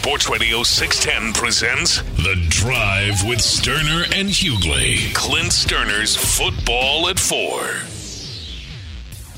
Sports Radio 610 presents The Drive with Stoerner and Hughley. Clint Stoerner's Football at Four.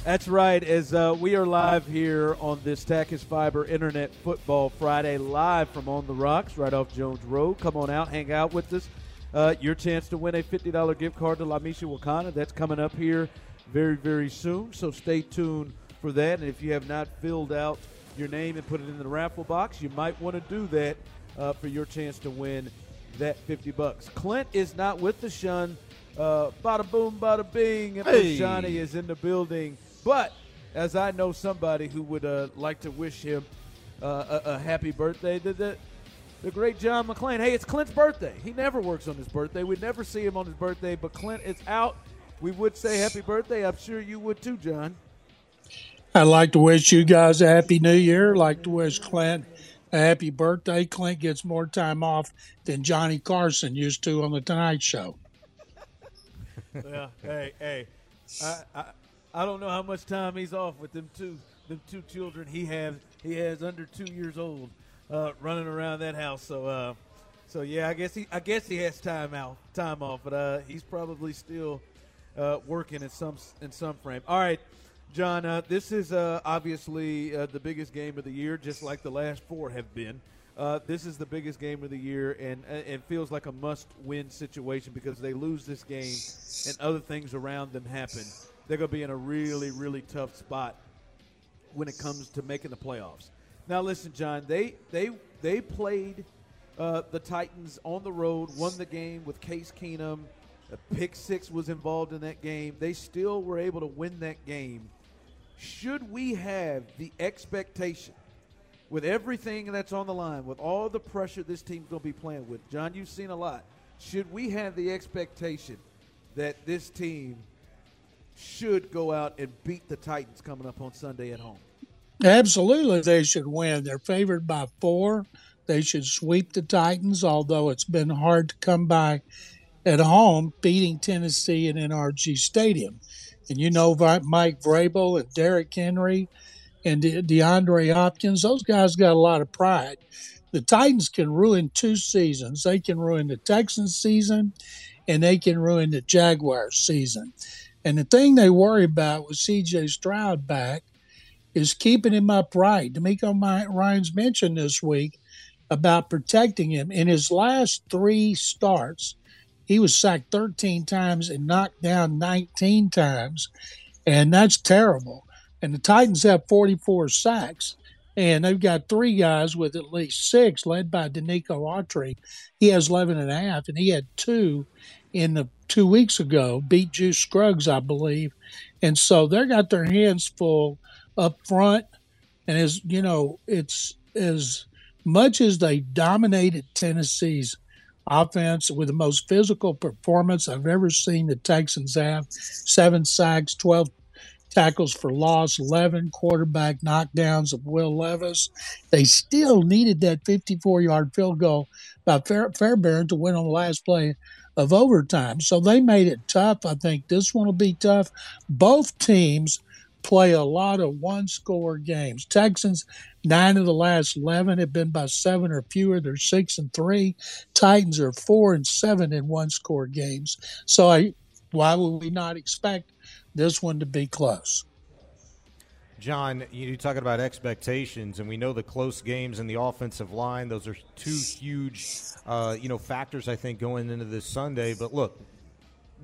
That's right. As uh, we are live here on this Tachus Fiber Internet Football Friday, live from On the Rocks, right off Jones Road. Come on out, hang out with us. Uh, your chance to win a $50 gift card to La Misha Wakana. That's coming up here very, very soon. So stay tuned for that. And if you have not filled out your name and put it in the raffle box, you might want to do that uh, for your chance to win that 50 bucks. Clint is not with the shun. Uh, bada boom, bada bing. And Hey. Johnny is in the building. But as I know somebody who would uh, like to wish him uh, a, a happy birthday, the, the, the great John McClain. Hey, it's Clint's birthday. He never works on his birthday. We never see him on his birthday, but Clint is out. We would say happy birthday. I'm sure you would too, John. I'd like to wish you guys a happy new year. I'd like to wish Clint a happy birthday. Clint gets more time off than Johnny Carson used to on the Tonight Show. yeah. Hey, hey. I, I I don't know how much time he's off with them two them two children he has he has under two years old uh, running around that house. So uh, so yeah, I guess he I guess he has time out time off, but uh, he's probably still uh, working in some in some frame. All right. John, uh, this is uh, obviously uh, the biggest game of the year, just like the last four have been. Uh, this is the biggest game of the year, and uh, it feels like a must-win situation because they lose this game, and other things around them happen. They're going to be in a really, really tough spot when it comes to making the playoffs. Now, listen, John, they they they played uh, the Titans on the road, won the game with Case Keenum. A pick six was involved in that game. They still were able to win that game. Should we have the expectation, with everything that's on the line, with all the pressure this team's going to be playing with, John, you've seen a lot. Should we have the expectation that this team should go out and beat the Titans coming up on Sunday at home? Absolutely, they should win. They're favored by four. They should sweep the Titans, although it's been hard to come by at home, beating Tennessee in NRG Stadium. And you know, Mike Vrabel and Derrick Henry and De- DeAndre Hopkins, those guys got a lot of pride. The Titans can ruin two seasons. They can ruin the Texans season and they can ruin the Jaguars season. And the thing they worry about with CJ Stroud back is keeping him upright. DeMeco Mi- Ryan's mentioned this week about protecting him. In his last three starts, he was sacked 13 times and knocked down 19 times, and that's terrible. And the Titans have 44 sacks, and they've got three guys with at least six, led by Denico Autry. He has 11 and a half, and he had two in the two weeks ago, beat Juice Scruggs, I believe. And so they got their hands full up front. And as you know, it's as much as they dominated Tennessee's offense with the most physical performance I've ever seen the Texans have. Seven sacks, 12 tackles for loss, 11 quarterback knockdowns of Will Levis. They still needed that 54 yard field goal by Fair- Fairbairn to win on the last play of overtime. So they made it tough. I think this one will be tough. Both teams play a lot of one score games. Texans, nine of the last 11 have been by seven or fewer. They're six and three. Titans are four and seven in one score games. So I, why would we not expect this one to be close? John, you're talking about expectations, and we know the close games and the offensive line; those are two huge, uh, you know, factors I think going into this Sunday. But look,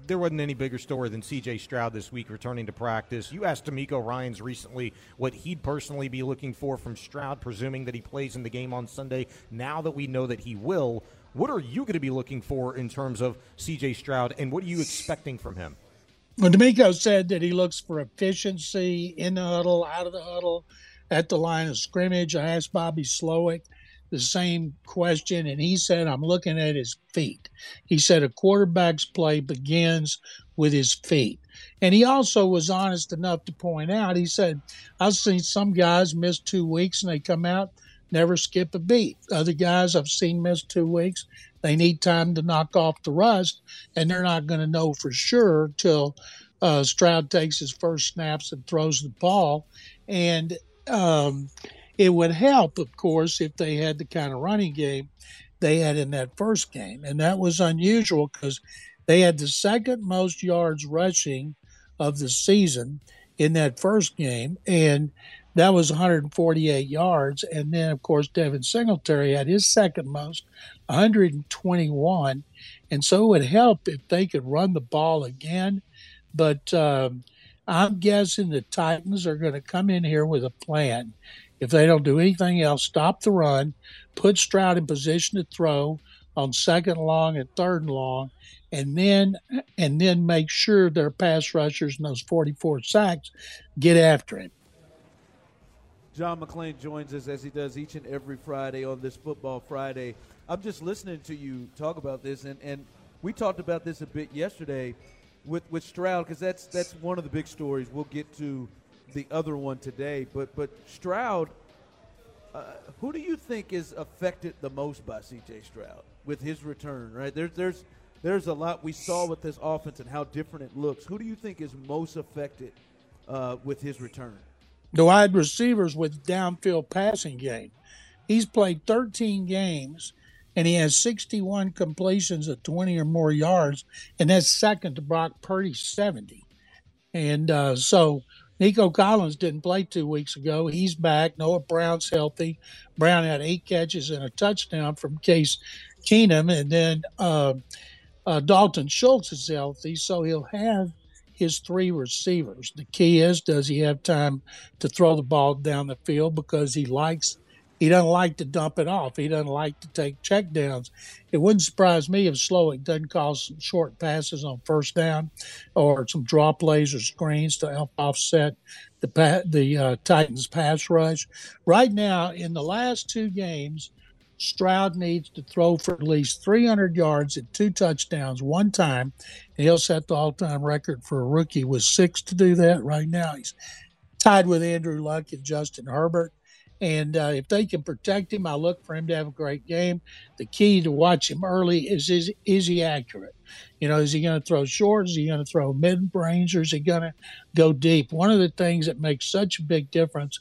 there wasn't any bigger story than C.J. Stroud this week returning to practice. You asked DeMeco Ryans recently what he'd personally be looking for from Stroud, presuming that he plays in the game on Sunday. Now that we know that he will, what are you going to be looking for in terms of C.J. Stroud, and what are you expecting from him? Well, DeMeco said that he looks for efficiency in the huddle, out of the huddle, at the line of scrimmage. I asked Bobby Slowik the same question, and he said, I'm looking at his feet. He said a quarterback's play begins with his feet. And he also was honest enough to point out, he said, I've seen some guys miss two weeks and they come out, never skip a beat. Other guys I've seen miss two weeks, they need time to knock off the rust, and they're not going to know for sure till uh, Stroud takes his first snaps and throws the ball. And um, it would help, of course, if they had the kind of running game they had in that first game. And that was unusual because they had the second most yards rushing of the season in that first game. And that was 148 yards. And then, of course, Devin Singletary had his second most, 121. And so it would help if they could run the ball again. But um, I'm guessing the Titans are going to come in here with a plan if they don't do anything else, stop the run, put Stroud in position to throw on second long and third and long, and then and then make sure their pass rushers and those 44 sacks get after him. John McClain joins us as he does each and every Friday on this Football Friday. I'm just listening to you talk about this, and, and we talked about this a bit yesterday with, with Stroud because that's that's one of the big stories. We'll get to the other one today. But but Stroud, uh, who do you think is affected the most by C.J. Stroud with his return? Right there's there's there's a lot we saw with this offense and how different it looks. Who do you think is most affected uh, with his return? The wide receivers with downfield passing game. He's played 13 games and he has 61 completions of 20 or more yards, and that's second to Brock Purdy's 70. And uh, so Nico Collins didn't play two weeks ago. He's back. Noah Brown's healthy. Brown had eight catches and a touchdown from Case Keenum. And then uh, uh, Dalton Schultz is healthy, so he'll have his three receivers. The key is does he have time to throw the ball down the field because he likes he doesn't like to dump it off. He doesn't like to take checkdowns. It wouldn't surprise me if Slowik doesn't call some short passes on first down or some draw plays or screens to help offset the the uh, Titans pass rush. Right now, in the last two games, Stroud needs to throw for at least 300 yards and two touchdowns one time, and he'll set the all-time record for a rookie with six to do that. Right now, he's tied with Andrew Luck and Justin Herbert. And uh, if they can protect him, I look for him to have a great game. The key to watch him early is is, is he accurate? You know, is he going to throw short? Is he going to throw mid range? Or is he going to go deep? One of the things that makes such a big difference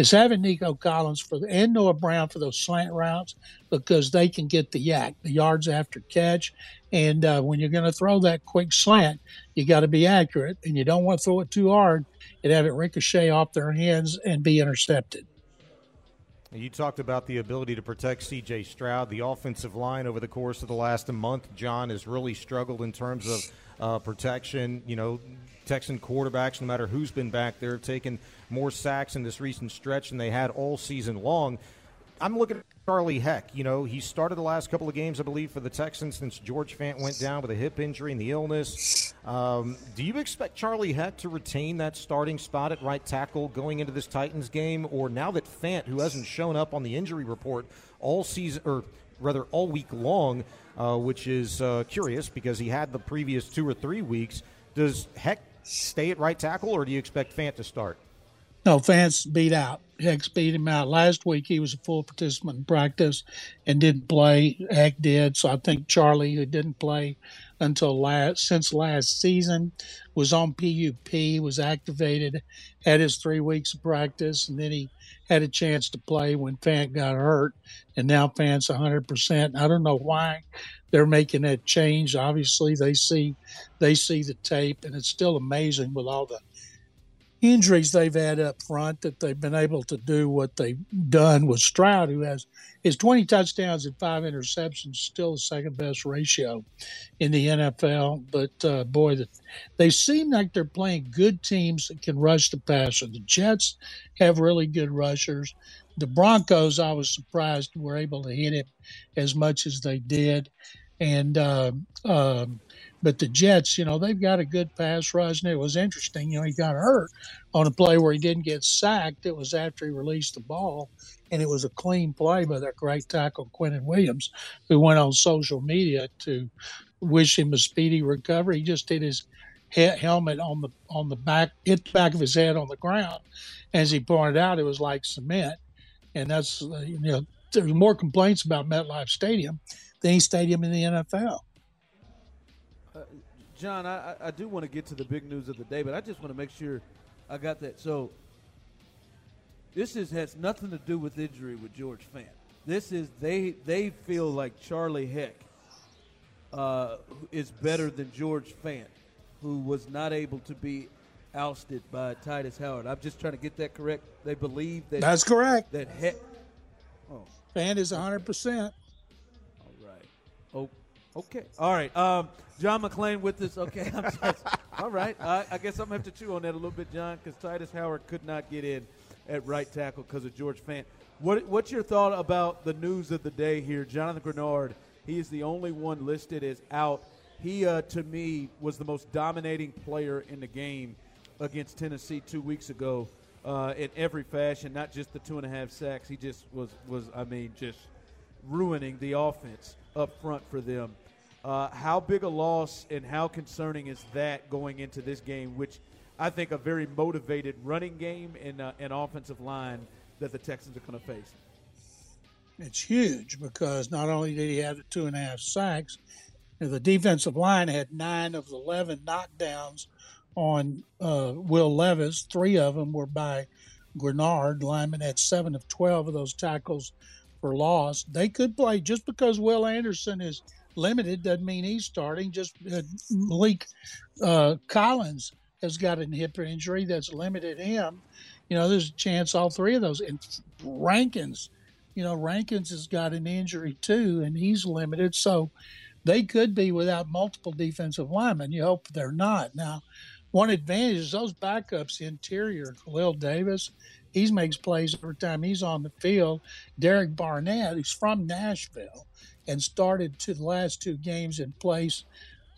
is having Nico Collins for the, and Noah Brown for those slant routes because they can get the YAC, the yards after catch. And uh, when you're going to throw that quick slant, you got to be accurate, and you don't want to throw it too hard and have it ricochet off their hands and be intercepted. You talked about the ability to protect C.J. Stroud. The offensive line over the course of the last month, John, has really struggled in terms of uh, protection. You know, Texan quarterbacks, no matter who's been back there, have taken more sacks in this recent stretch than they had all season long. I'm looking at Charlie Heck. You know, he started the last couple of games, I believe, for the Texans since George Fant went down with a hip injury and the illness. Um, do you expect Charlie Heck to retain that starting spot at right tackle going into this Titans game, or now that Fant, who hasn't shown up on the injury report all season, or rather all week long, uh, which is uh, curious because he had the previous two or three weeks, does Heck stay at right tackle, or do you expect Fant to start? No, Fant beat out. Heck's beat him out. Last week he was a full participant in practice and didn't play. Heck did. So I think Charlie, who didn't play until last since last season, was on PUP, was activated, had his three weeks of practice, and then he had a chance to play when Fant got hurt, and now Fant's 100%. I don't know why they're making that change. Obviously, they see they see the tape, and it's still amazing with all the injuries they've had up front that they've been able to do what they've done with Stroud, who has his 20 touchdowns and five interceptions, still the second best ratio in the NFL. But uh, boy, the, they seem like they're playing good teams that can rush the passer. The Jets have really good rushers. The Broncos, I was surprised, were able to hit him as much as they did. And uh, um, but the Jets, you know, they've got a good pass rush, and it was interesting. You know, he got hurt on a play where he didn't get sacked. It was after he released the ball, and it was a clean play by that great tackle Quinnen Williams, who went on social media to wish him a speedy recovery. He just hit his helmet on the on the back, hit the back of his head on the ground. As he pointed out, it was like cement, and that's uh, you know there's more complaints about MetLife Stadium than any stadium in the NFL. John, I, I do want to get to the big news of the day, but I just want to make sure I got that. So this is has nothing to do with injury with George Fant. This is they they feel like Charlie Heck uh, is better than George Fant, who was not able to be ousted by Tytus Howard. I'm just trying to get that correct. They believe that that's correct. That Heck. Oh, Fant is 100. percent All right. Okay. All right. Um, John McClain with us. Okay, just, all right. I, guess I'm gonna have to chew on that a little bit, John, because Tytus Howard could not get in at right tackle because of George Fant. What, what's your thought about the news of the day here? Jonathan Greenard, He is the only one listed as out. He, uh, to me, was the most dominating player in the game against Tennessee two weeks ago uh, in every fashion, not just the two and a half sacks. He just was, was I mean, just ruining the offense up front for them. Uh, how big a loss and how concerning is that going into this game, which I think a very motivated running game and uh, an offensive line that the Texans are going to face? It's huge because not only did he have the two and a half sacks, the defensive line had nine of the 11 knockdowns on uh, Will Levis. Three of them were by Greenard. Lyman had seven of 12 of those tackles for loss. They could play just because Will Anderson is – limited doesn't mean he's starting. Just uh, Maliek uh, Collins has got an hip injury that's limited him. You know, there's a chance all three of those. And Rankins, you know, Rankins has got an injury too, and he's limited. So they could be without multiple defensive linemen. You hope they're not. Now, one advantage is those backups interior. Khalil Davis, he makes plays every time he's on the field. Derek Barnett, who's from Nashville, and started to the last two games in place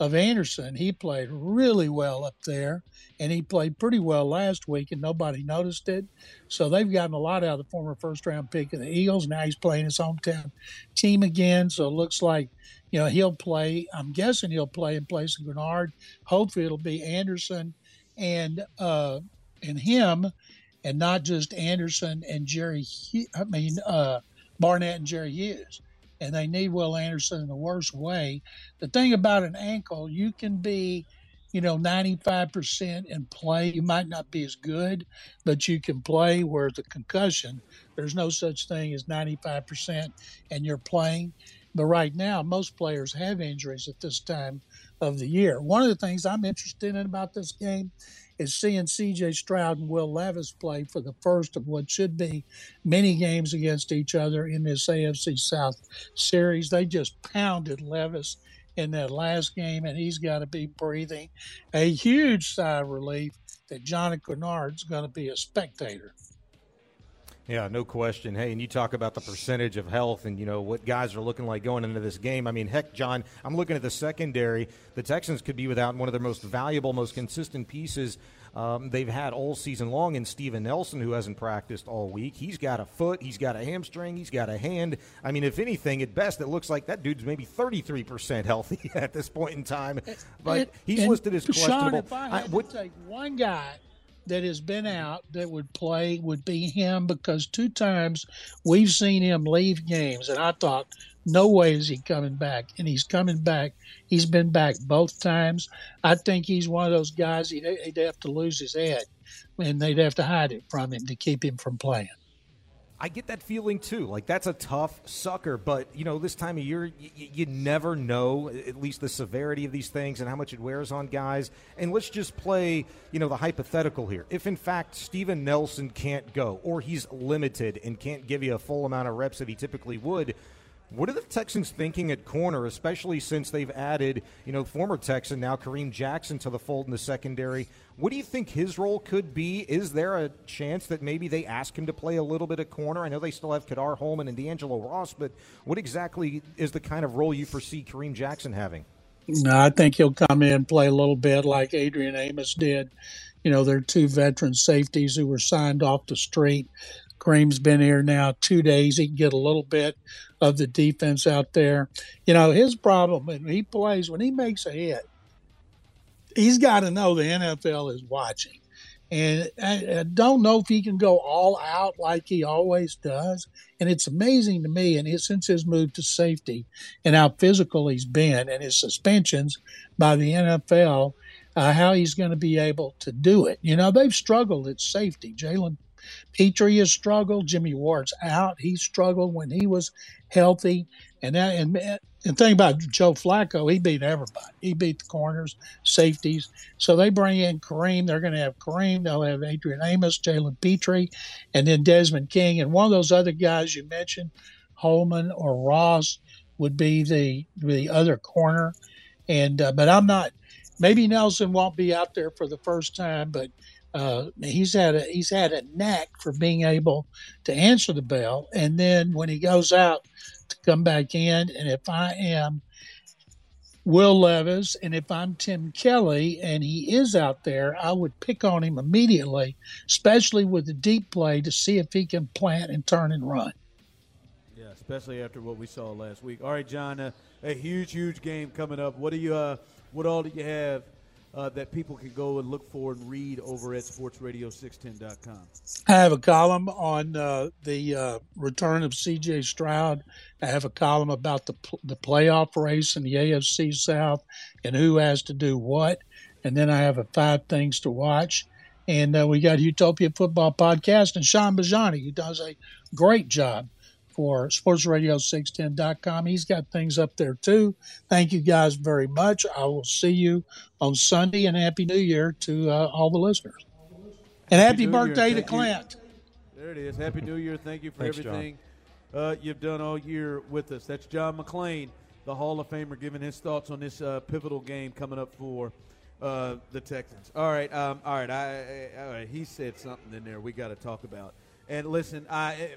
of Anderson. He played really well up there, and he played pretty well last week, and nobody noticed it. So they've gotten a lot out of the former first round pick of the Eagles. Now he's playing his hometown team again, so it looks like you know he'll play. I'm guessing he'll play in place of Greenard. Hopefully it'll be Anderson and uh, and him, and not just Anderson and Jerry. I mean uh, Barnett and Jerry Hughes and they need Will Anderson in the worst way. The thing about an ankle, you can be, you know, 95% and play. You might not be as good, but you can play. Whereas a concussion, there's no such thing as 95% and you're playing. But right now, most players have injuries at this time of the year. One of the things I'm interested in about this game is seeing C.J. Stroud and Will Levis play for the first of what should be many games against each other in this AFC South series. They just pounded Levis in that last game, and he's got to be breathing a huge sigh of relief that Johnny Greenard's going to be a spectator. Yeah, no question. Hey, and you talk about the percentage of health and, you know, what guys are looking like going into this game. I mean, heck, John, I'm looking at the secondary. The Texans could be without one of their most valuable, most consistent pieces um, they've had all season long in Steven Nelson, who hasn't practiced all week. He's got a foot, he's got a hamstring, he's got a hand. I mean, if anything, at best, it looks like that dude's maybe 33% healthy at this point in time. But he's and listed as questionable. Sean, if I had I, would, to take one guy – that has been mm-hmm. out that would play would be him because two times we've seen him leave games and I thought no way is he coming back. And he's coming back. He's been back both times. I think he's one of those guys he'd, he'd have to lose his head and they'd have to hide it from him to keep him from playing I get that feeling too. Like that's a tough sucker, but you know, this time of year, y- you never know at least the severity of these things and how much it wears on guys. And let's just play, you know, the hypothetical here. If in fact Steven Nelson can't go, or he's limited and can't give you a full amount of reps that he typically would. What are the Texans thinking at corner, especially since they've added, you know, former Texan now Kareem Jackson to the fold in the secondary? What do you think his role could be? Is there a chance that maybe they ask him to play a little bit of corner? I know they still have Kadar Holman and D'Angelo Ross, but what exactly is the kind of role you foresee Kareem Jackson having? No, I think he'll come in and play a little bit like Adrian Amos did. You know, they're two veteran safeties who were signed off the street. Kareem's been here now two days. He can get a little bit of the defense out there. You know, his problem when he plays, when he makes a hit, he's got to know the NFL is watching. And I, I, don't know if he can go all out like he always does. And it's amazing to me, and since his move to safety and how physical he's been and his suspensions by the NFL, uh, how he's going to be able to do it. You know, they've struggled at safety. Jalen Pitre has struggled. Jimmie Ward's out. He struggled when he was healthy. And that, and and think about Joe Flacco, he beat everybody. He beat the corners, safeties. So they bring in Kareem. They're going to have Kareem. They'll have Adrian Amos, Jalen Pitre, and then Desmond King. And one of those other guys you mentioned, Holman or Ross, would be the the other corner. And uh, but I'm not. Maybe Nelson won't be out there for the first time, but uh, he's had a he's had a knack for being able to answer the bell, and then when he goes out to come back in. And if I am Will Levis and if I'm Tim Kelly and he is out there, I would pick on him immediately, especially with the deep play to see if he can plant and turn and run. Yeah, especially after what we saw last week. All right, John, uh, a huge, huge game coming up. What do you, uh, what all do you have uh, that people can go and look for and read over at sportsradio610.com? I have a column on uh, the uh, return of C.J. Stroud. I have a column about the the playoff race in the AFC South and who has to do what. And then I have a five things to watch. And uh, we got Utopia Football Podcast and Sean Bajani, who does a great job for sportsradio610.com. He's got things up there too. Thank you guys very much. I will see you on Sunday and Happy New Year to uh, all the listeners. And happy, happy birthday to Clint. You. There it is. Happy New Year. Thank you for Thanks, everything uh, you've done all year with us. That's John McClain, the Hall of Famer, giving his thoughts on this uh, pivotal game coming up for uh, the Texans. All right. Um, all right. I, I, all right. He said something in there we got to talk about. And listen, I.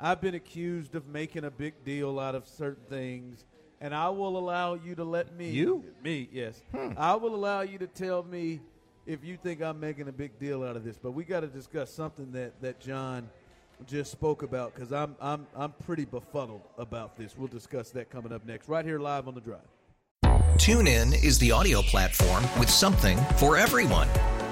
I've been accused of making a big deal out of certain things, and I will allow you to let me. You? Me, yes. Hmm. I will allow you to tell me if you think I'm making a big deal out of this. But we got to discuss something that, that John just spoke about because I'm, I'm, I'm pretty befuddled about this. We'll discuss that coming up next, right here live on the drive. TuneIn is the audio platform with something for everyone.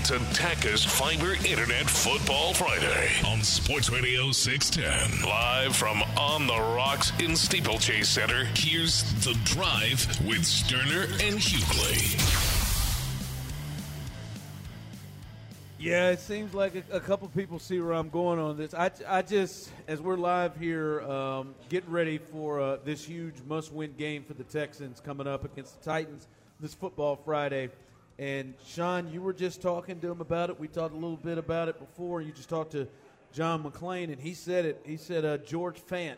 It's Attacker's Fiber Internet Football Friday on Sports Radio 610. Live from On the Rocks in Steeplechase Center, here's The Drive with Stoerner and Hughley. Yeah, it seems like a, a, couple people see where I'm going on this. I, I just, as we're live here, um, getting ready for uh, this huge must-win game for the Texans coming up against the Titans this football Friday. And Sean, you were just talking to him about it. We talked a little bit about it before. You just talked to John McClain, and he said it. He said uh, George Fant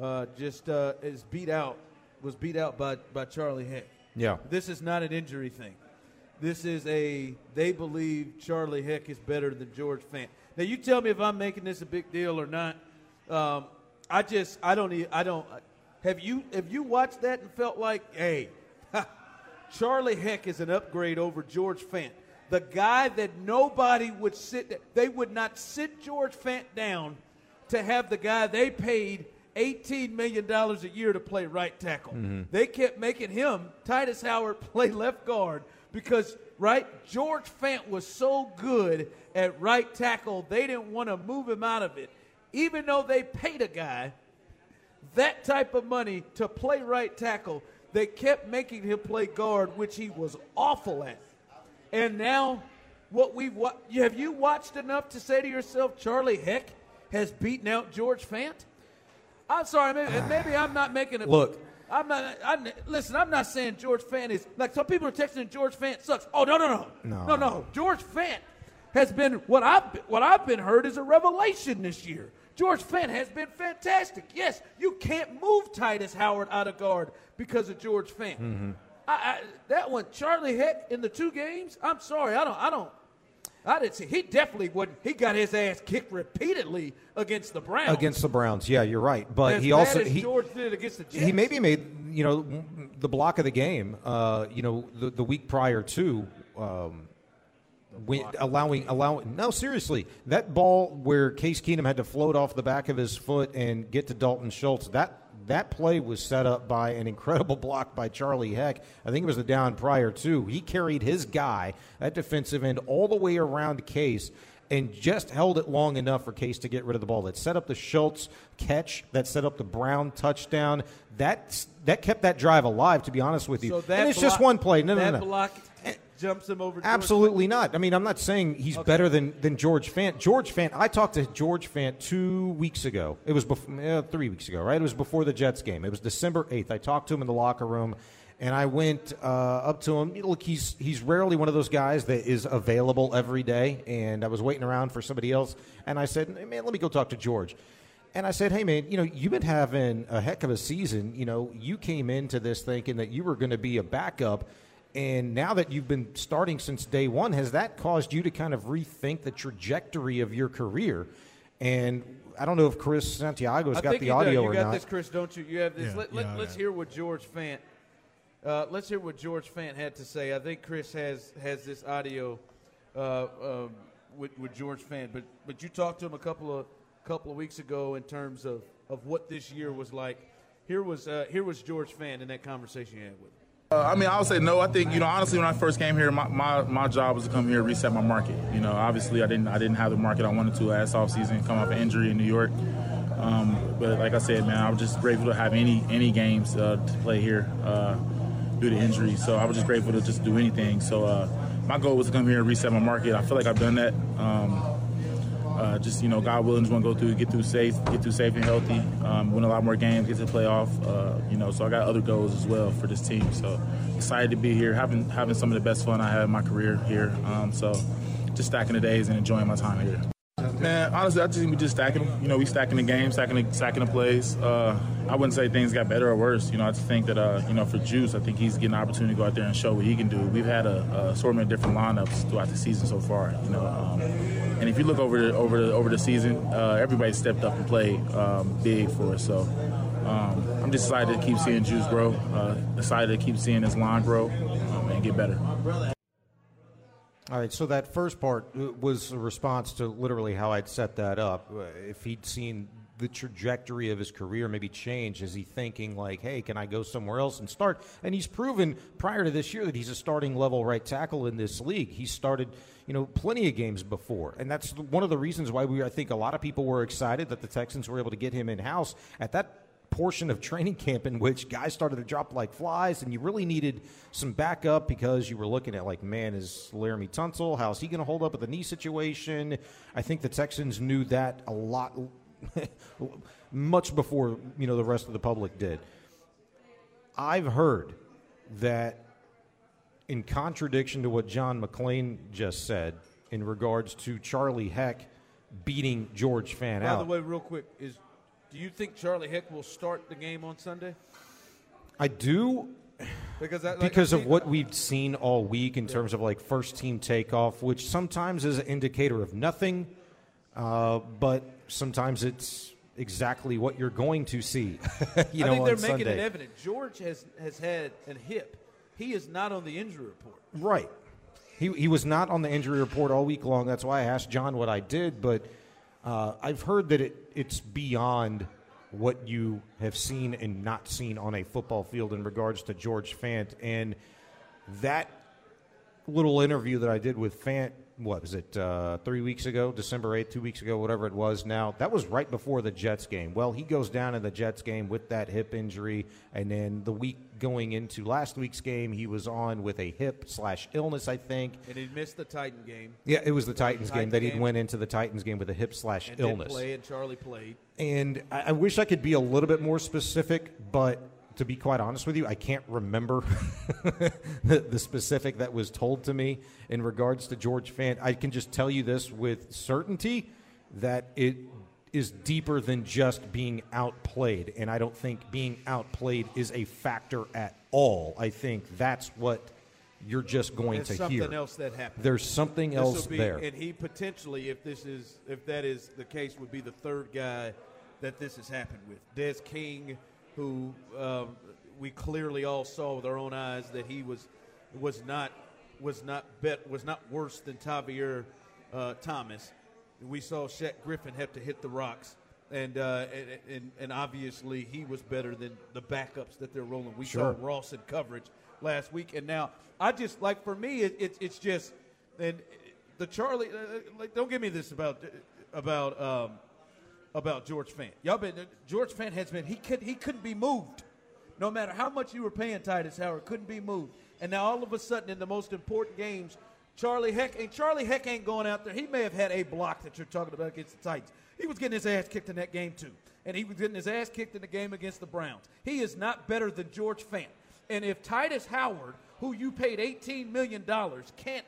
uh, just uh, is beat out, was beat out by by Charlie Heck. Yeah, this is not an injury thing. This is a they believe Charlie Heck is better than George Fant. Now you tell me if I'm making this a big deal or not. Um, I just I don't I don't have you have you watched that and felt like hey Charlie Heck is an upgrade over George Fant. The guy that nobody would sit, they would not sit George Fant down to have the guy they paid $18 million a year to play right tackle. Mm-hmm. They kept making him, Tytus Howard, play left guard because, right, George Fant was so good at right tackle, they didn't want to move him out of it. Even though they paid a guy that type of money to play right tackle, they kept making him play guard, which he was awful at. And now, what we've wa- have you watched enough to say to yourself, Charlie Heck has beaten out George Fant? I'm sorry, maybe, maybe I'm not making it. Look, I'm not. I'm, listen, I'm not saying George Fant is like some people are texting George Fant sucks. Oh no, no, no, no, no, no. George Fant has been what I've what I've been heard is a revelation this year. George Fant has been fantastic. Yes, you can't move Tytus Howard out of guard because of George Fant. Mm-hmm. I, I, that one, Charlie Heck in the two games. I'm sorry, I don't, I don't. I didn't see. He definitely wouldn't. He got his ass kicked repeatedly against the Browns. Against the Browns, yeah, you're right. But as he also he George did against the Jets. He maybe made you know the block of the game. Uh, you know the, the week prior to. Um, allowing allowing no seriously that ball where Case Keenum had to float off the back of his foot and get to Dalton Schultz that that play was set up by an incredible block by Charlie Heck. I think it was the down prior too. He carried his guy at defensive end all the way around Case and just held it long enough for Case to get rid of the ball. That set up the Schultz catch. That set up the Brown touchdown. That that kept that drive alive. To be honest with you, so and it's block, just one play. No, that no, no. block jumps him over. Absolutely not. I mean, I'm not saying he's Okay. better than, than George Fant. George Fant. I talked to George Fant two weeks ago. It was before, uh, three weeks ago, right? It was before the Jets game. It was December 8th. I talked to him in the locker room, and I went uh, up to him. Look, he's he's rarely one of those guys that is available every day, and I was waiting around for somebody else, and I said, "Man, let me go talk to George." And I said, "Hey, man, you know, you've been having a heck of a season. You know, you came into this thinking that you were going to be a backup." And now that you've been starting since day one, has that caused you to kind of rethink the trajectory of your career? And I don't know if Chris Santiago's I got think the you do. audio You or got not. this, Chris, don't you? You have this. Yeah, let, let, yeah, let's hear what George Fant. Uh, let's hear what George Fant had to say. I think Chris has has this audio uh, um, with, with George Fant, but but you talked to him a couple of couple of weeks ago in terms of, of what this year was like. Here was uh, here was George Fant in that conversation you had with him. Uh, I mean, I would say no. I think you know, honestly, when I first came here, my, my, my job was to come here reset my market. You know, obviously, I didn't I didn't have the market I wanted to last off season, come off an injury in New York. Um, but like I said, man, I was just grateful to have any any games uh, to play here uh, due to injury. So I was just grateful to just do anything. So uh, my goal was to come here and reset my market. I feel like I've done that. Um, uh, just you know, God willing, just want to go through, get through safe, get through safe and healthy, um, win a lot more games, get to the playoff. Uh, you know, so I got other goals as well for this team. So excited to be here, having having some of the best fun I had in my career here. Um, so just stacking the days and enjoying my time here. Man, honestly, I just think we just stacking them. You know, we stacking the game, stacking the, stacking the plays. Uh, I wouldn't say things got better or worse. You know, I just think that, uh, you know, for Juice, I think he's getting an opportunity to go out there and show what he can do. We've had a, a assortment of different lineups throughout the season so far. You know, um, and if you look over the, over the, over the season, uh, everybody stepped up and played um, big for us. So um, I'm just excited to keep seeing Juice grow. Uh, excited to keep seeing his line grow um, and get better. All right, so that first part uh, was a response to literally how I'd set that up. Uh, If he'd seen the trajectory of his career maybe change? Is he thinking like, "Hey, can I go somewhere else and start?" And he's proven prior to this year that he's a starting level right tackle in this league. He started, you know, plenty of games before, and that's one of the reasons why we I think a lot of people were excited that the Texans were able to get him in house at that portion of training camp in which guys started to drop like flies, and you really needed some backup because you were looking at like, man, is Laremy Tunsil? How's he going to hold up with the knee situation? I think the Texans knew that a lot, much before you know the rest of the public did. I've heard that, in contradiction to what John McClain just said in regards to Charlie Heck beating George Fant By out. By the way, real quick, is do you think Charlie Heck will start the game on Sunday? I do Because I, like, because of what we've seen all week in terms of like first team takeoff, which sometimes is an indicator of nothing, uh, but sometimes it's exactly what you're going to see. you know, I think they're making Sunday. it evident. George has has had a hip. He is not on the injury report. Right. He, he was not on the injury report all week long. That's why I asked John what I did. But uh, I've heard that it, it's beyond what you have seen and not seen on a football field in regards to George Fant. And that little interview that I did with Fant, what was it, uh, three weeks ago, December 8th, two weeks ago, whatever it was now, that was right before the Jets game. Well, he goes down in the Jets game with that hip injury. And then the week going into last week's game, he was on with a hip slash illness, I think. And he missed the Titan game. Yeah, it was the Titans game that he went into the Titans game with a hip slash illness. play, and Charlie played. And I, I wish I could be a little bit more specific, but to be quite honest with you, I can't remember the, the specific that was told to me in regards to George Fant. I can just tell you this with certainty that it is deeper than just being outplayed. And I don't think being outplayed is a factor at all. I think that's what you're just going to hear. There's to something hear. else that happened. There's something This'll else be- there. and he potentially, if this is, if that is the case, would be the third guy that this has happened with. Des King, who um, we clearly all saw with our own eyes that he was was not was not bet was not worse than Tavierre uh, Thomas. We saw Shaq Griffin have to hit the rocks. And, uh, and, and and obviously he was better than the backups that they're rolling. We Sure. saw Ross in coverage last week, and now I just like for me it, it, it's just and the Charlie. Uh, like, don't give me this about about um, about George Fant. Y'all been George Fant has been he could he couldn't be moved, no matter how much you were paying Tytus Howard, couldn't be moved. And now all of a sudden in the most important games, Charlie Heck and Charlie Heck ain't going out there. He may have had a block that you're talking about against the Titans. He was getting his ass kicked in that game too, and he was getting his ass kicked in the game against the Browns. He is not better than George Fant. And if Titus Howard, who you paid $18 million, can't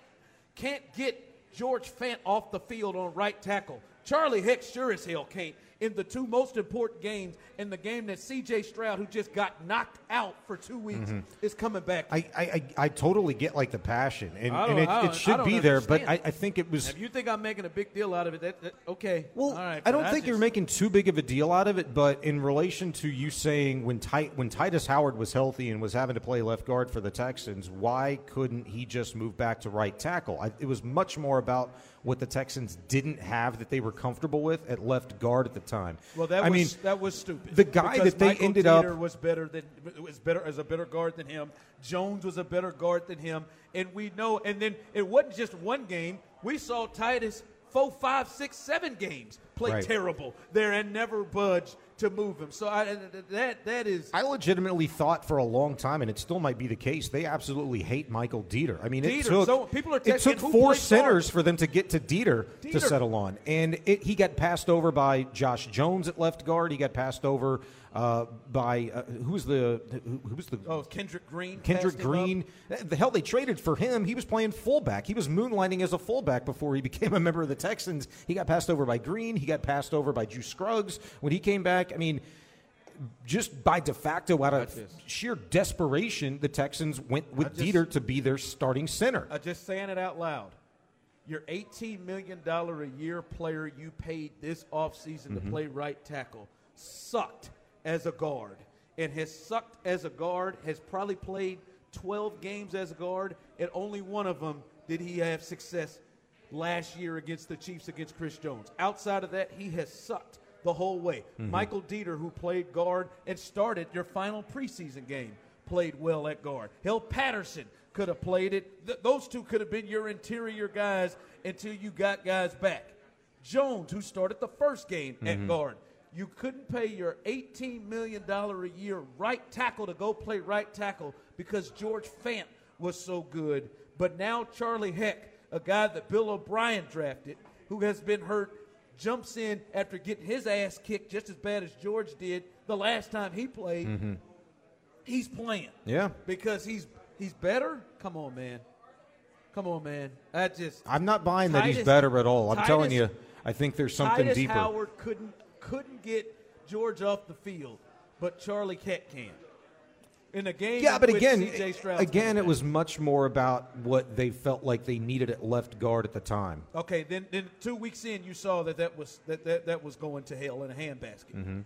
can't get George Fant off the field on right tackle. Charlie Heck sure as hell can't in the two most important games in the game that C.J. Stroud, who just got knocked out for two weeks, Mhm. is coming back. I, I, I, I totally get like the passion, and, and it, it should be there. But I. I think it was. If you think I'm making a big deal out of it, that, that okay. Well, all right. I don't think you're making too big of a deal out of it, but in relation to you saying when Tit- when Tytus Howard was healthy and was having to play left guard for the Texans, why couldn't he just move back to right tackle? I, it was much more about what the Texans didn't have that they were comfortable with at left guard at the time. Well, that I was mean, that was stupid. The guy that they Michael ended Deiter up was better than was better as a better guard than him. Jones was a better guard than him, and we know. And then it wasn't just one game. We saw Tytus four, five, six, seven games play Right. terrible there and never budge to move him. So I, that that is I legitimately thought for a long time, and it still might be the case. They absolutely hate Michael Deiter. I mean, it took so people are it took four centers guard? for them to get to Deiter, to settle on, and it, he got passed over by Josh Jones at left guard. He got passed over uh, by uh, who was the who, who was the oh Kendrick Green. Kendrick. Green. The hell, they traded for him. He was playing fullback. He was moonlighting as a fullback before he became a member of the Texans. He got passed over by Green. He got passed over by Drew Scruggs when he came back. I mean, just by de facto, out of sheer desperation, the Texans went with just- Deiter to be their starting center. I'm just saying it out loud. Your $18 million a year player you paid this offseason to Mhm. play right tackle sucked as a guard and has sucked as a guard, has probably played 12 games as a guard, and only one of them did he have success last year against the Chiefs against Chris Jones. Outside of that, he has sucked the whole way. Mhm. Michael Deiter, who played guard and started your final preseason game, played well at guard. Hill Patterson could have played it. Th- those two could have been your interior guys until you got guys back. Jones, who started the first game at Mhm. guard. You couldn't pay your $18 million a year right tackle to go play right tackle because George Fant was so good. But now Charlie Heck, a guy that Bill O'Brien drafted, who has been hurt, jumps in after getting his ass kicked just as bad as George did the last time he played. Mhm. He's playing. Yeah. Because he's he's better? Come on, man. Come on, man. I just I'm not buying that he's better at all. I'm telling you, I think there's something Tytus deeper. Howard couldn't couldn't get George off the field, but Charlie Heck can. In a game, Yeah, but again, again, it was much more about what they felt like they needed at left guard at the time. okay. Then, then two weeks in, you saw that that was that that, that was going to hell in a handbasket, hmm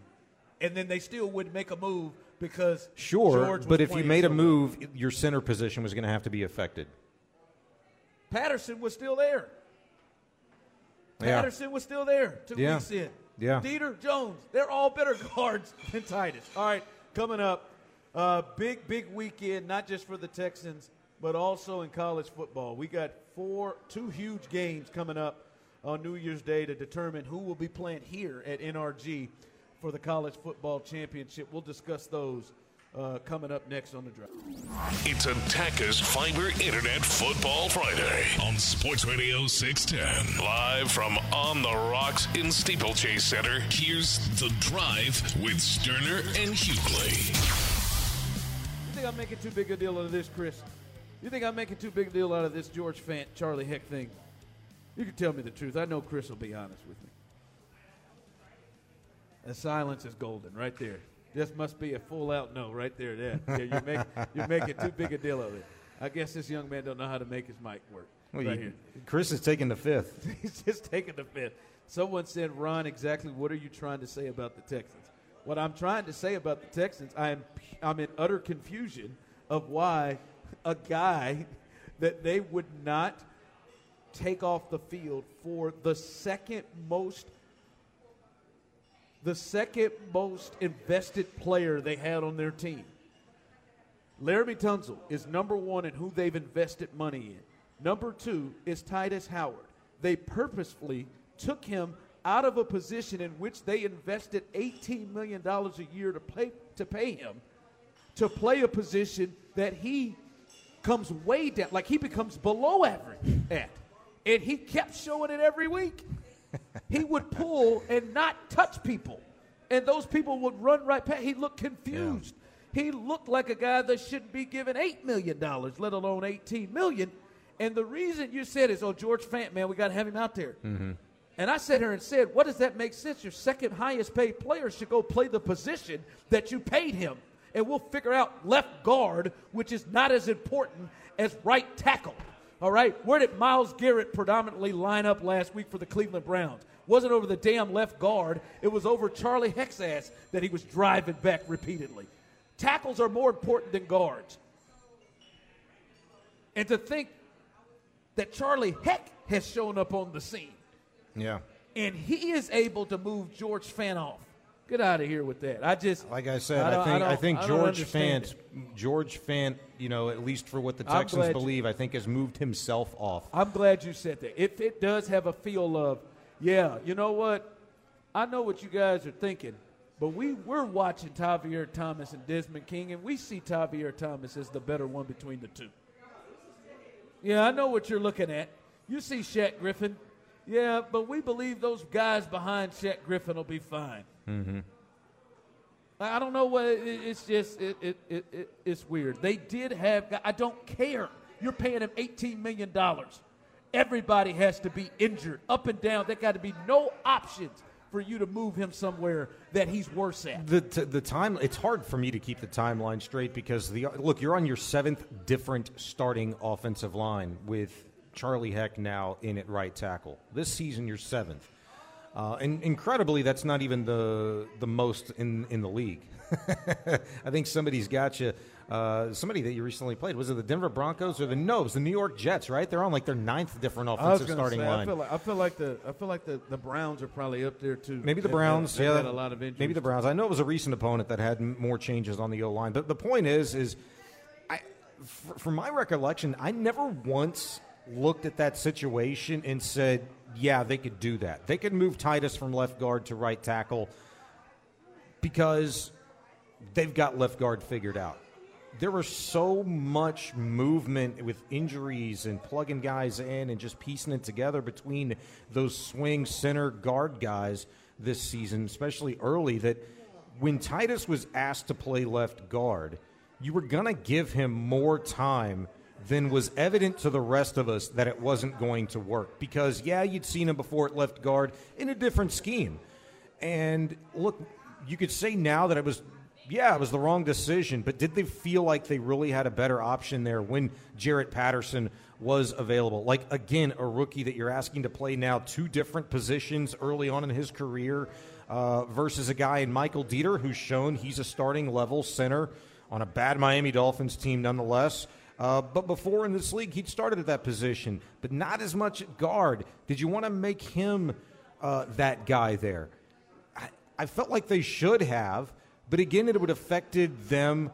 and then they still wouldn't make a move because Sure, George was but if you made a so well. move, your center position was going to have to be affected. Patterson was still there. Yeah. Patterson was still there two Yeah. weeks in. Yeah. Deiter, Jones, they're all better guards than Tytus. All right, coming up, uh, big, big weekend, not just for the Texans, but also in college football. We got four, two huge games coming up on New Year's Day to determine who will be playing here at NRG for the college football championship. We'll discuss those uh, coming up next on the drive. It's a Tachus Fiber Internet Football Friday on Sports Radio 610. Live from On the Rocks in Steeplechase Center, here's The Drive with Stoerner and Hughley. You think I'm making too big a deal out of this, Chris? You think I'm making too big a deal out of this George Fant, Charlie Heck thing? You can tell me the truth. I know Chris will be honest with me. The silence is golden right there. This must be a full out no right there. Yeah, yeah you're, making, you're making too big a deal of it. I guess this young man don't know how to make his mic work. Well, right you- here. Chris is taking the fifth. He's just taking the fifth. Someone said, Ron, exactly what are you trying to say about the Texans? What I'm trying to say about the Texans, I'm I'm in utter confusion of why a guy that they would not take off the field for the second most the second most invested player they had on their team. Laremy Tunsil is number one in who they've invested money in. Number two is Tytus Howard. They purposefully took him out of a position in which they invested $18 million a year to pay, to pay him to play a position that he comes way down, like he becomes below average at. And he kept showing it every week. he would pull and not touch people. And those people would run right past. He looked confused. He looked like a guy that shouldn't be given $8 million, let alone 18 million. And the reason you said is, oh, George Fant, man, we got to have him out there. Mm-hmm. And I sat here and said, what does that make sense? Your second highest paid player should go play the position that you paid him. And we'll figure out left guard, which is not as important as right tackle. All right? Where did Myles Garrett predominantly line up last week for the Cleveland Browns? Wasn't over the damn left guard, it was over Charlie Heck's ass that he was driving back repeatedly. Tackles are more important than guards. And to think that Charlie Heck has shown up on the scene Yeah. and he is able to move George Fant off. Get out of here with that. I just Like I said, I, don't- think I, don't- think I George Fant, it. George Fant, you know, at least for what the Texans glad you- believe, I think has moved himself off. I'm glad you said that. If it does have a feel of, yeah, you know what? I know what you guys are thinking, but we we're watching Tavierre Thomas and Desmond King, and we see Tavierre Thomas as the better one between the two. Yeah, I know what you're looking at. You see Shaq Griffin. Yeah, but we believe those guys behind Shaq Griffin will be fine. Mm-hmm. I don't know what it, it's just it, it, it, it it's weird. They did have I don't care. You're paying him 18 million dollars. Everybody has to be injured up and down. There got to be no options for you to move him somewhere that he's worse at. The t- the time it's hard for me to keep the timeline straight because the look you're on your seventh different starting offensive line with Charlie Heck now in at right tackle. This season you're seventh. Uh, and incredibly, that's not even the the most in in the league. I think somebody's got you. Uh, somebody that you recently played was it the Denver Broncos or the no? It was the New York Jets, right? They're on like their ninth different offensive starting say, line. I feel like I feel like the I feel like the, the Browns are probably up there too. Maybe the They've Browns. Had, yeah, had a lot of injuries. maybe the Browns. I know it was a recent opponent that had more changes on the O line, but the point is, is I, my recollection, I never once looked at that situation and said, "Yeah, they could do that. They could move Tytus from left guard to right tackle because they've got left guard figured out." There was so much movement with injuries and plugging guys in and just piecing it together between those swing center guard guys this season, especially early, that when Tytus was asked to play left guard, you were going to give him more time than was evident to the rest of us that it wasn't going to work. Because, yeah, you'd seen him before at left guard in a different scheme. And look, you could say now that it was, yeah, it was the wrong decision, but did they feel like they really had a better option there when Jarrett Patterson was available? Like, again, a rookie that you're asking to play now two different positions early on in his career uh, versus a guy in Michael Deiter who's shown he's a starting level center on a bad Miami Dolphins team nonetheless. Uh, but before in this league, he'd started at that position, but not as much at guard. Did you want to make him uh, that guy there? I, I felt like they should have, but again, it would have affected them,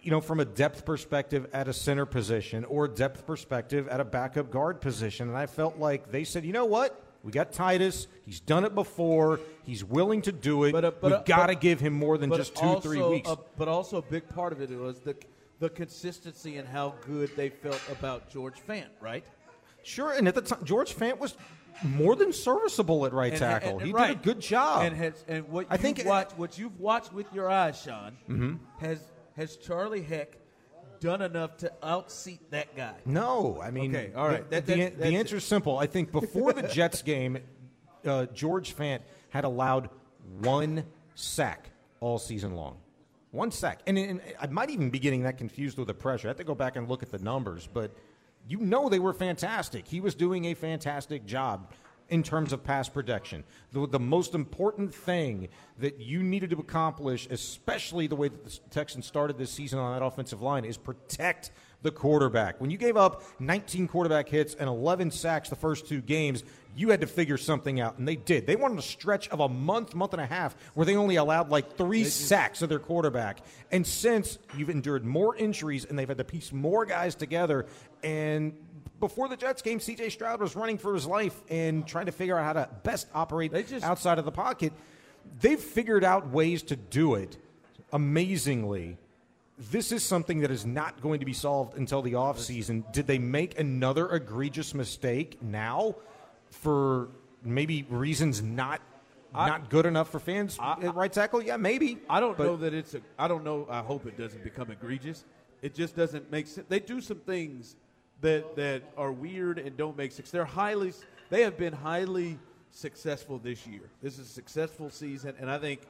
you know, from a depth perspective at a center position or depth perspective at a backup guard position. And I felt like they said, you know what? We got Tytus. He's done it before. He's willing to do it. But, uh, but, We've uh, got to give him more than just two, also, three weeks. uh, but also, a big part of it was the the consistency and how good they felt about George Fant, right? Sure, and at the time, George Fant was more than serviceable at right And- tackle. and- he right. did a good job. And has and what I think watched, what you've watched with your eyes, Sean, Mhm. has has Charlie Heck done enough to outseat that guy? No, I mean, Okay, all right. The, That- the, that's- the that's answer is simple. I think before the Jets game, uh, George Fant had allowed one sack all season long. One sack. And, and I might even be getting that confused with the pressure. I have to go back and look at the numbers, but you know they were fantastic. He was doing a fantastic job in terms of pass protection. The, the most important thing that you needed to accomplish, especially the way that the Texans started this season on that offensive line, is protect the quarterback. When you gave up 19 quarterback hits and 11 sacks the first two games, you had to figure something out, and they did. They wanted a stretch of a month, month and a half, where they only allowed like three sacks of their quarterback. And since you've endured more injuries and they've had to piece more guys together, and before the Jets game, C.J. Stroud was running for his life and trying to figure out how to best operate outside of the pocket. They've figured out ways to do it amazingly this is something that is not going to be solved until the offseason. Did they make another egregious mistake now for maybe reasons not not good enough for fans at right tackle? Yeah, maybe. I don't know that it's a. I don't know. I hope it doesn't become egregious. It just doesn't make sense. They do some things that that are weird and don't make sense. They're highly. They have been highly successful this year. This is a successful season, and I think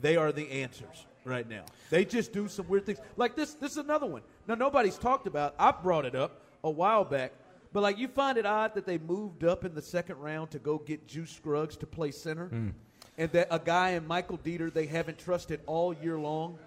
they are the answers right now. They just do some weird things. Like this. This is another one. Now nobody's talked about. I brought it up a while back. But like you find it odd that they moved up in the second round to go get Juice Scruggs to play center hmm. and that a guy in Michael Deiter they haven't trusted all year long,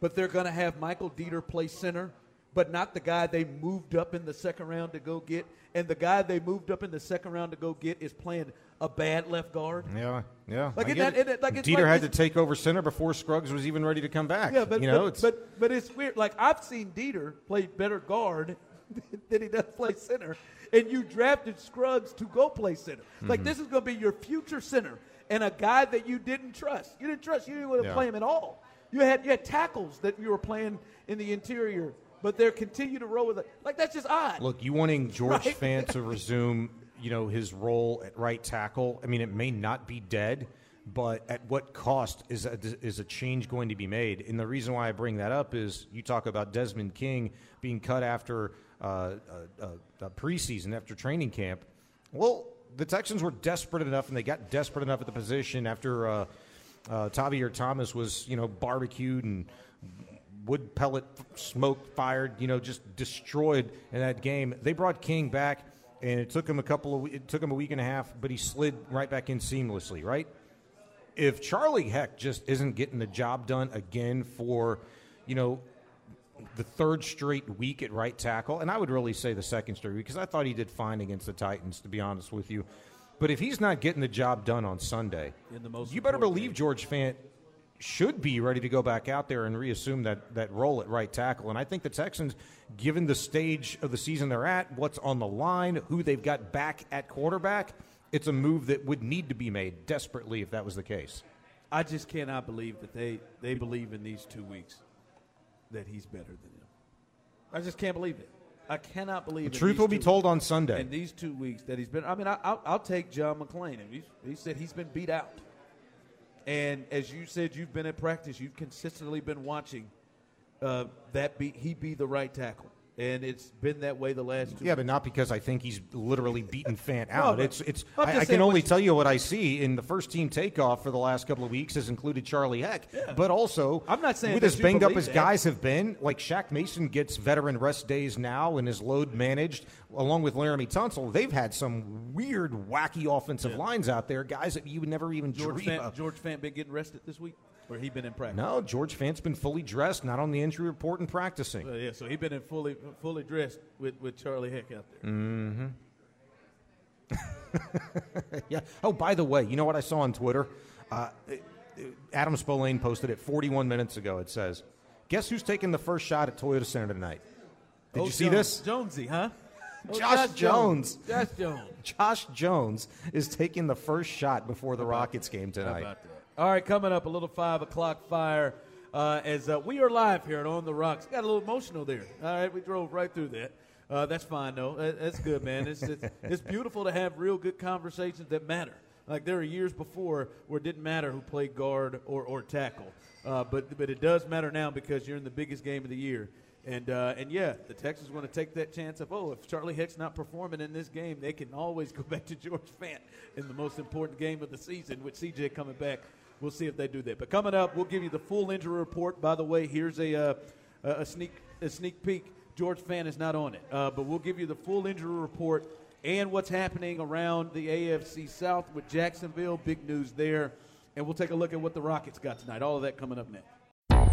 but they're going to have Michael Deiter play center, but not the guy they moved up in the second round to go get. And the guy they moved up in the second round to go get is playing a bad left guard. Yeah, yeah. Like, that- it- like, Deiter like had to take over center before Scruggs was even ready to come back. Yeah, but you know, but, it's but but it's weird. Like I've seen Deiter play better guard than he does play center, and you drafted Scruggs to go play center. Like Mhm. this is going to be your future center, and a guy that you didn't trust. You didn't trust. You didn't want to Yeah. play him at all. You had you had tackles that you were playing in the interior, but they're continue to roll with it. Like that's just odd. Look, you wanting George Right? Fant to resume, you know, his role at right tackle. I mean, it may not be dead, but at what cost is a, is a change going to be made? And the reason why I bring that up is you talk about Desmond King being cut after uh, uh, uh, preseason, after training camp. Well, the Texans were desperate enough, and they got desperate enough at the position after uh, uh, Tavierre Thomas was, you know, barbecued and wood pellet smoke fired, you know, just destroyed in that game. They brought King back, and it took him a couple of it took him a week and a half, but he slid right back in seamlessly. Right? If Charlie Heck just isn't getting the job done again for, you know, the third straight week at right tackle, and I would really say the second straight week because I thought he did fine against the Titans, to be honest with you. But if he's not getting the job done on Sunday, In the most you better believe George Fant should be ready to go back out there and reassume that, that role at right tackle. And I think the Texans, given the stage of the season they're at, what's on the line, who they've got back at quarterback, it's a move that would need to be made desperately if that was the case. I just cannot believe that they, they believe in these two weeks that he's better than them. I just can't believe it. I cannot believe The truth will be told on Sunday. In these two weeks that he's been, I mean, I, I'll, I'll take John McClain. And he, he said he's been beat out. And as you said, you've been at practice. You've consistently been watching uh, that be he be the right tackle, and it's been that way the last two. Yeah, but not because I think he's literally beaten Fant out. but it's it's. I, I can only tell you what I see in the first team takeoff for the last couple of weeks has included Charlie Heck, but also I'm not saying with as banged up as that. guys have been, like Shaq Mason gets veteran rest days now and is load managed along with Laremy Tunsil. They've had some weird, wacky offensive lines out there, guys that you would never even George dream Fant, of. George Fant been getting rested this week, or he been in practice? No, George Fant's been fully dressed, not on the injury report and practicing. Uh, yeah, so he been in fully fully dressed with, with Charlie Heck out there. Mm-hmm. yeah. Oh, by the way, you know what I saw on Twitter? Uh, it- it- Adam Spolane posted it 41 minutes ago. It says, "Guess who's taking the first shot at Toyota Center tonight?" Did Oh, you see Jones- this? Jonesy, huh? Oh, Josh, Jones. Josh Jones. Josh Jones is taking the first shot before the Rockets game tonight. All right, coming up a little five o'clock fire uh, as uh, we are live here at On the Rocks. Got a little emotional there. All right, we drove right through that. Uh, that's fine though. That- That's good, man. It's, it's it's beautiful to have real good conversations that matter. Like there were years before where it didn't matter who played guard or, or tackle, uh, but but it does matter now because you're in the biggest game of the year. And uh, and yeah, the Texans want to take that chance of oh, if Charlie Heck's not performing in this game, they can always go back to George Fant in the most important game of the season with CJ coming back. We'll see if they do that. But coming up, we'll give you the full injury report. By the way, here's a uh, a sneak a sneak peek. George Fant is not on it, uh, but we'll give you the full injury report and what's happening around the AFC South with Jacksonville. Big news there, and we'll take a look at what the Rockets got tonight. All of that coming up next.